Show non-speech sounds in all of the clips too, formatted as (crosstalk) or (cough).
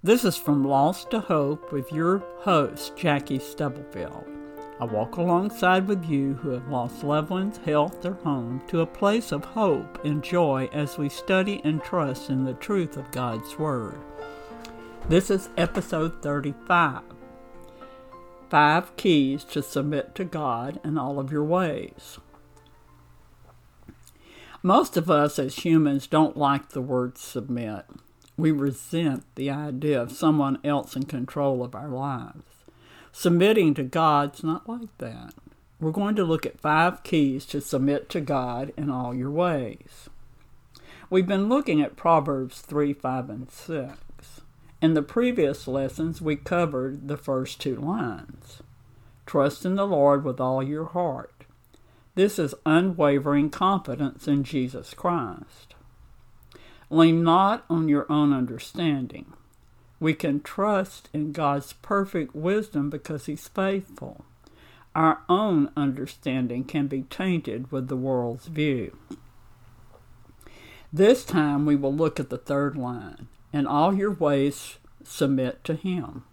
This is From Loss to Hope with your host, Jackie Stubblefield. I walk alongside with you who have lost loved ones, health, or home to a place of hope and joy as we study and trust in the truth of God's Word. This is episode 35 Five Keys to Submit to God in All of Your Ways. Most of us as humans don't like the word submit. We resent the idea of someone else in control of our lives. Submitting to God's not like that. We're going to look at five keys to submit to God in all your ways. We've been looking at Proverbs 3, 5, and 6. In the previous lessons, we covered the first two lines Trust in the Lord with all your heart. This is unwavering confidence in Jesus Christ. Lean not on your own understanding. We can trust in God's perfect wisdom because He's faithful. Our own understanding can be tainted with the world's view. This time we will look at the third line. In all your ways, submit to Him.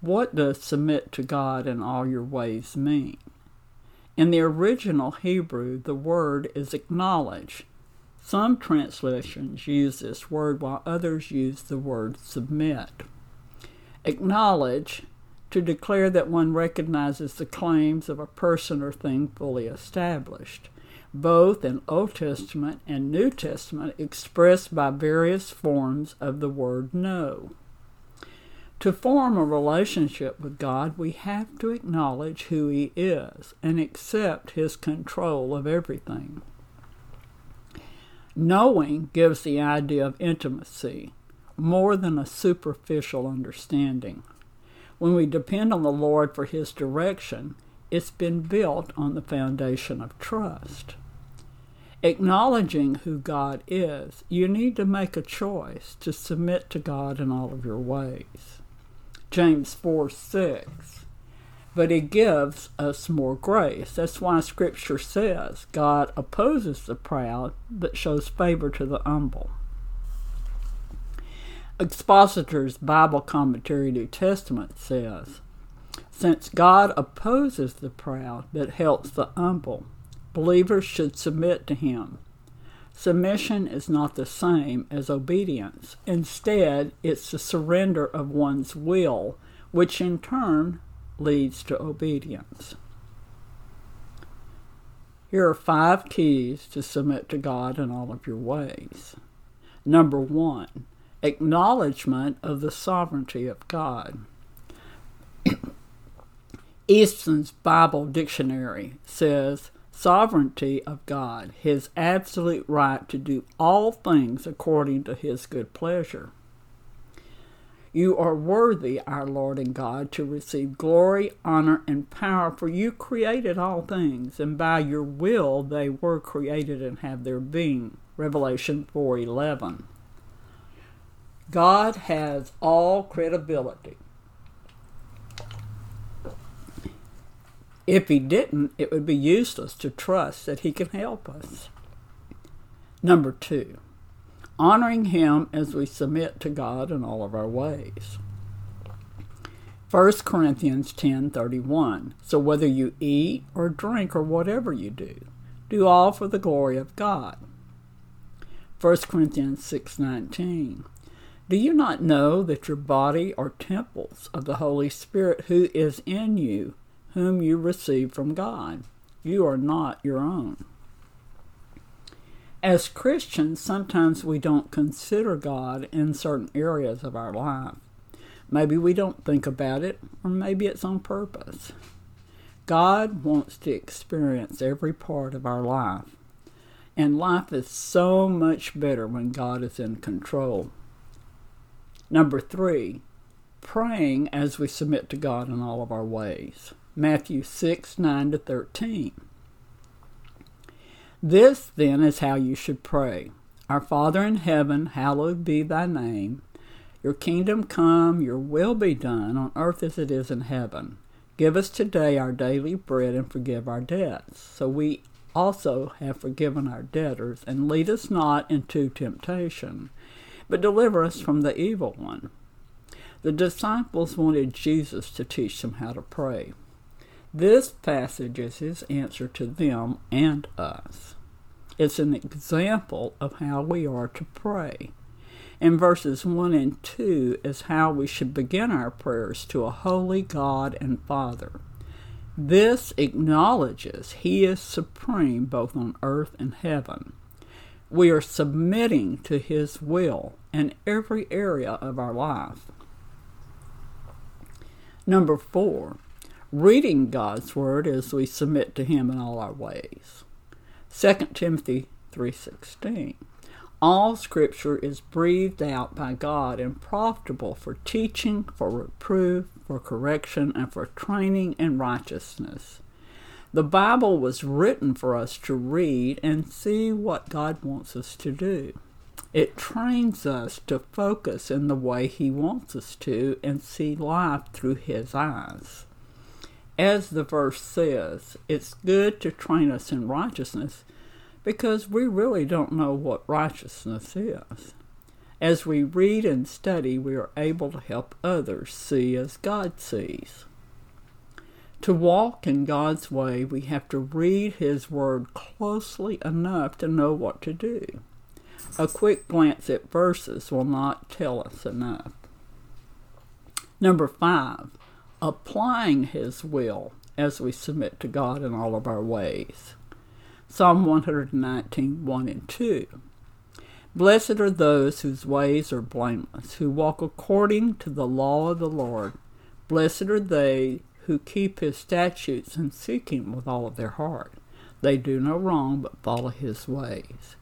What does submit to God in all your ways mean? In the original Hebrew, the word is acknowledge, some translations use this word while others use the word submit. Acknowledge, to declare that one recognizes the claims of a person or thing fully established, both in Old Testament and New Testament expressed by various forms of the word know. To form a relationship with God, we have to acknowledge who He is and accept His control of everything. Knowing gives the idea of intimacy, more than a superficial understanding. When we depend on the Lord for His direction, it's been built on the foundation of trust. Acknowledging who God is, you need to make a choice to submit to God in all of your ways. James 4 6 but he gives us more grace. That's why Scripture says God opposes the proud, but shows favor to the humble. Expositor's Bible Commentary New Testament says, Since God opposes the proud, but helps the humble, believers should submit to him. Submission is not the same as obedience. Instead, it's the surrender of one's will, which in turn leads to obedience. Here are five keys to submit to God in all of your ways. Number one, acknowledgement of the sovereignty of God. (coughs) Easton's Bible Dictionary says sovereignty of God, his absolute right to do all things according to his good pleasure. You are worthy, our Lord and God, to receive glory, honor, and power, for you created all things, and by your will they were created and have their being. Revelation 4:11. God has all credibility. If he didn't, it would be useless to trust that he can help us. Number 2 honoring Him as we submit to God in all of our ways. 1 Corinthians 10:31 So whether you eat or drink or whatever you do do all for the glory of God. 1 Corinthians 6:19 Do you not know that your body are temples of the Holy Spirit who is in you whom you receive from God? You are not your own. As Christians, sometimes we don't consider God in certain areas of our life. Maybe we don't think about it, or maybe it's on purpose. God wants to experience every part of our life. And life is so much better when God is in control. Number three, praying as we submit to God in all of our ways. Matthew 6 9 to 13. This, then, is how you should pray Our Father in heaven, hallowed be thy name. Your kingdom come, your will be done, on earth as it is in heaven. Give us today our daily bread and forgive our debts, so we also have forgiven our debtors, and lead us not into temptation, but deliver us from the evil one. The disciples wanted Jesus to teach them how to pray. This passage is his answer to them and us. It's an example of how we are to pray. In verses 1 and 2 is how we should begin our prayers to a holy God and Father. This acknowledges He is supreme both on earth and heaven. We are submitting to His will in every area of our life. Number four, reading God's Word as we submit to Him in all our ways. 2 Timothy 3.16 All Scripture is breathed out by God and profitable for teaching, for reproof, for correction, and for training in righteousness. The Bible was written for us to read and see what God wants us to do. It trains us to focus in the way He wants us to and see life through His eyes. As the verse says, it's good to train us in righteousness because we really don't know what righteousness is. As we read and study, we are able to help others see as God sees. To walk in God's way, we have to read His Word closely enough to know what to do. A quick glance at verses will not tell us enough. Number five, applying His will as we submit to God in all of our ways. Psalm 119, 1 and 2. Blessed are those whose ways are blameless, who walk according to the law of the Lord. Blessed are they who keep his statutes and seek him with all of their heart. They do no wrong but follow his ways.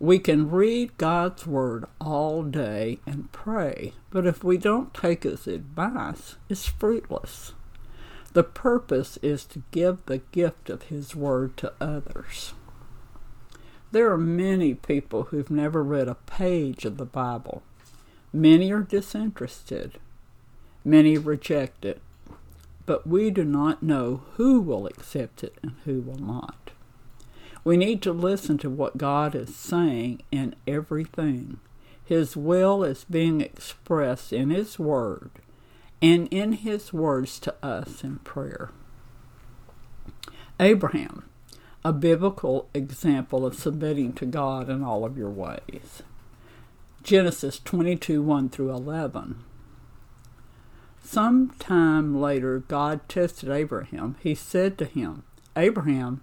We can read God's Word all day and pray, but if we don't take His advice, it's fruitless. The purpose is to give the gift of His Word to others. There are many people who've never read a page of the Bible. Many are disinterested. Many reject it. But we do not know who will accept it and who will not. We need to listen to what God is saying in everything. His will is being expressed in His Word and in His words to us in prayer. Abraham, a biblical example of submitting to God in all of your ways. Genesis 22 1 through 11. Some time later, God tested Abraham. He said to him, Abraham,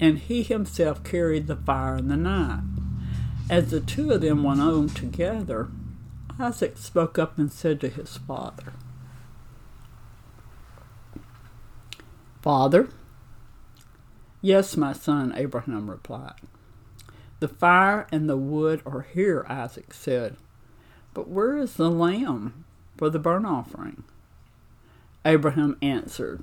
and he himself carried the fire and the knife. As the two of them went on together, Isaac spoke up and said to his father, Father? Yes, my son, Abraham replied. The fire and the wood are here, Isaac said. But where is the lamb for the burnt offering? Abraham answered,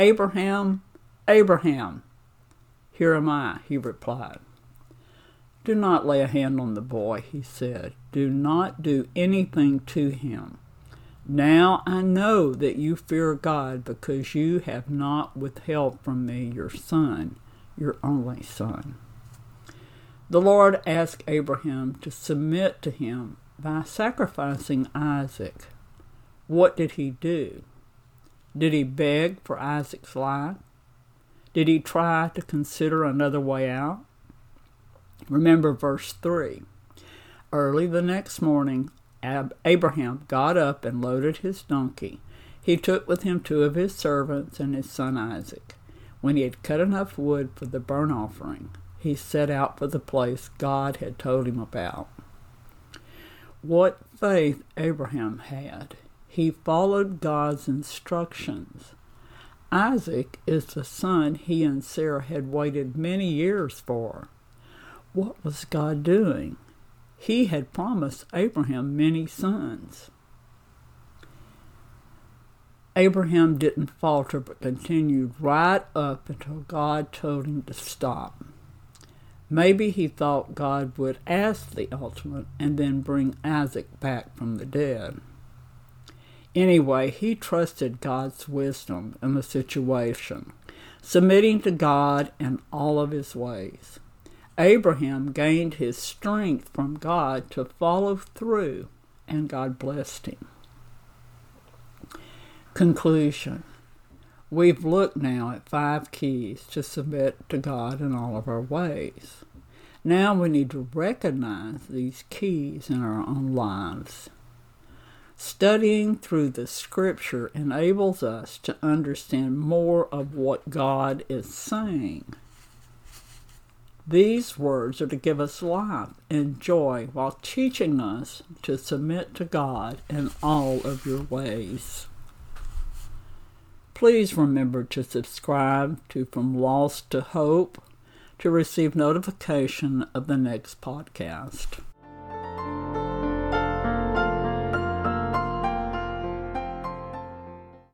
Abraham, Abraham. Here am I, he replied. Do not lay a hand on the boy, he said. Do not do anything to him. Now I know that you fear God because you have not withheld from me your son, your only son. The Lord asked Abraham to submit to him by sacrificing Isaac. What did he do? Did he beg for Isaac's life? Did he try to consider another way out? Remember verse 3. Early the next morning, Ab- Abraham got up and loaded his donkey. He took with him two of his servants and his son Isaac. When he had cut enough wood for the burnt offering, he set out for the place God had told him about. What faith Abraham had! He followed God's instructions. Isaac is the son he and Sarah had waited many years for. What was God doing? He had promised Abraham many sons. Abraham didn't falter but continued right up until God told him to stop. Maybe he thought God would ask the ultimate and then bring Isaac back from the dead. Anyway, he trusted God's wisdom in the situation, submitting to God in all of his ways. Abraham gained his strength from God to follow through, and God blessed him. Conclusion We've looked now at five keys to submit to God in all of our ways. Now we need to recognize these keys in our own lives. Studying through the scripture enables us to understand more of what God is saying. These words are to give us life and joy while teaching us to submit to God in all of your ways. Please remember to subscribe to From Loss to Hope to receive notification of the next podcast.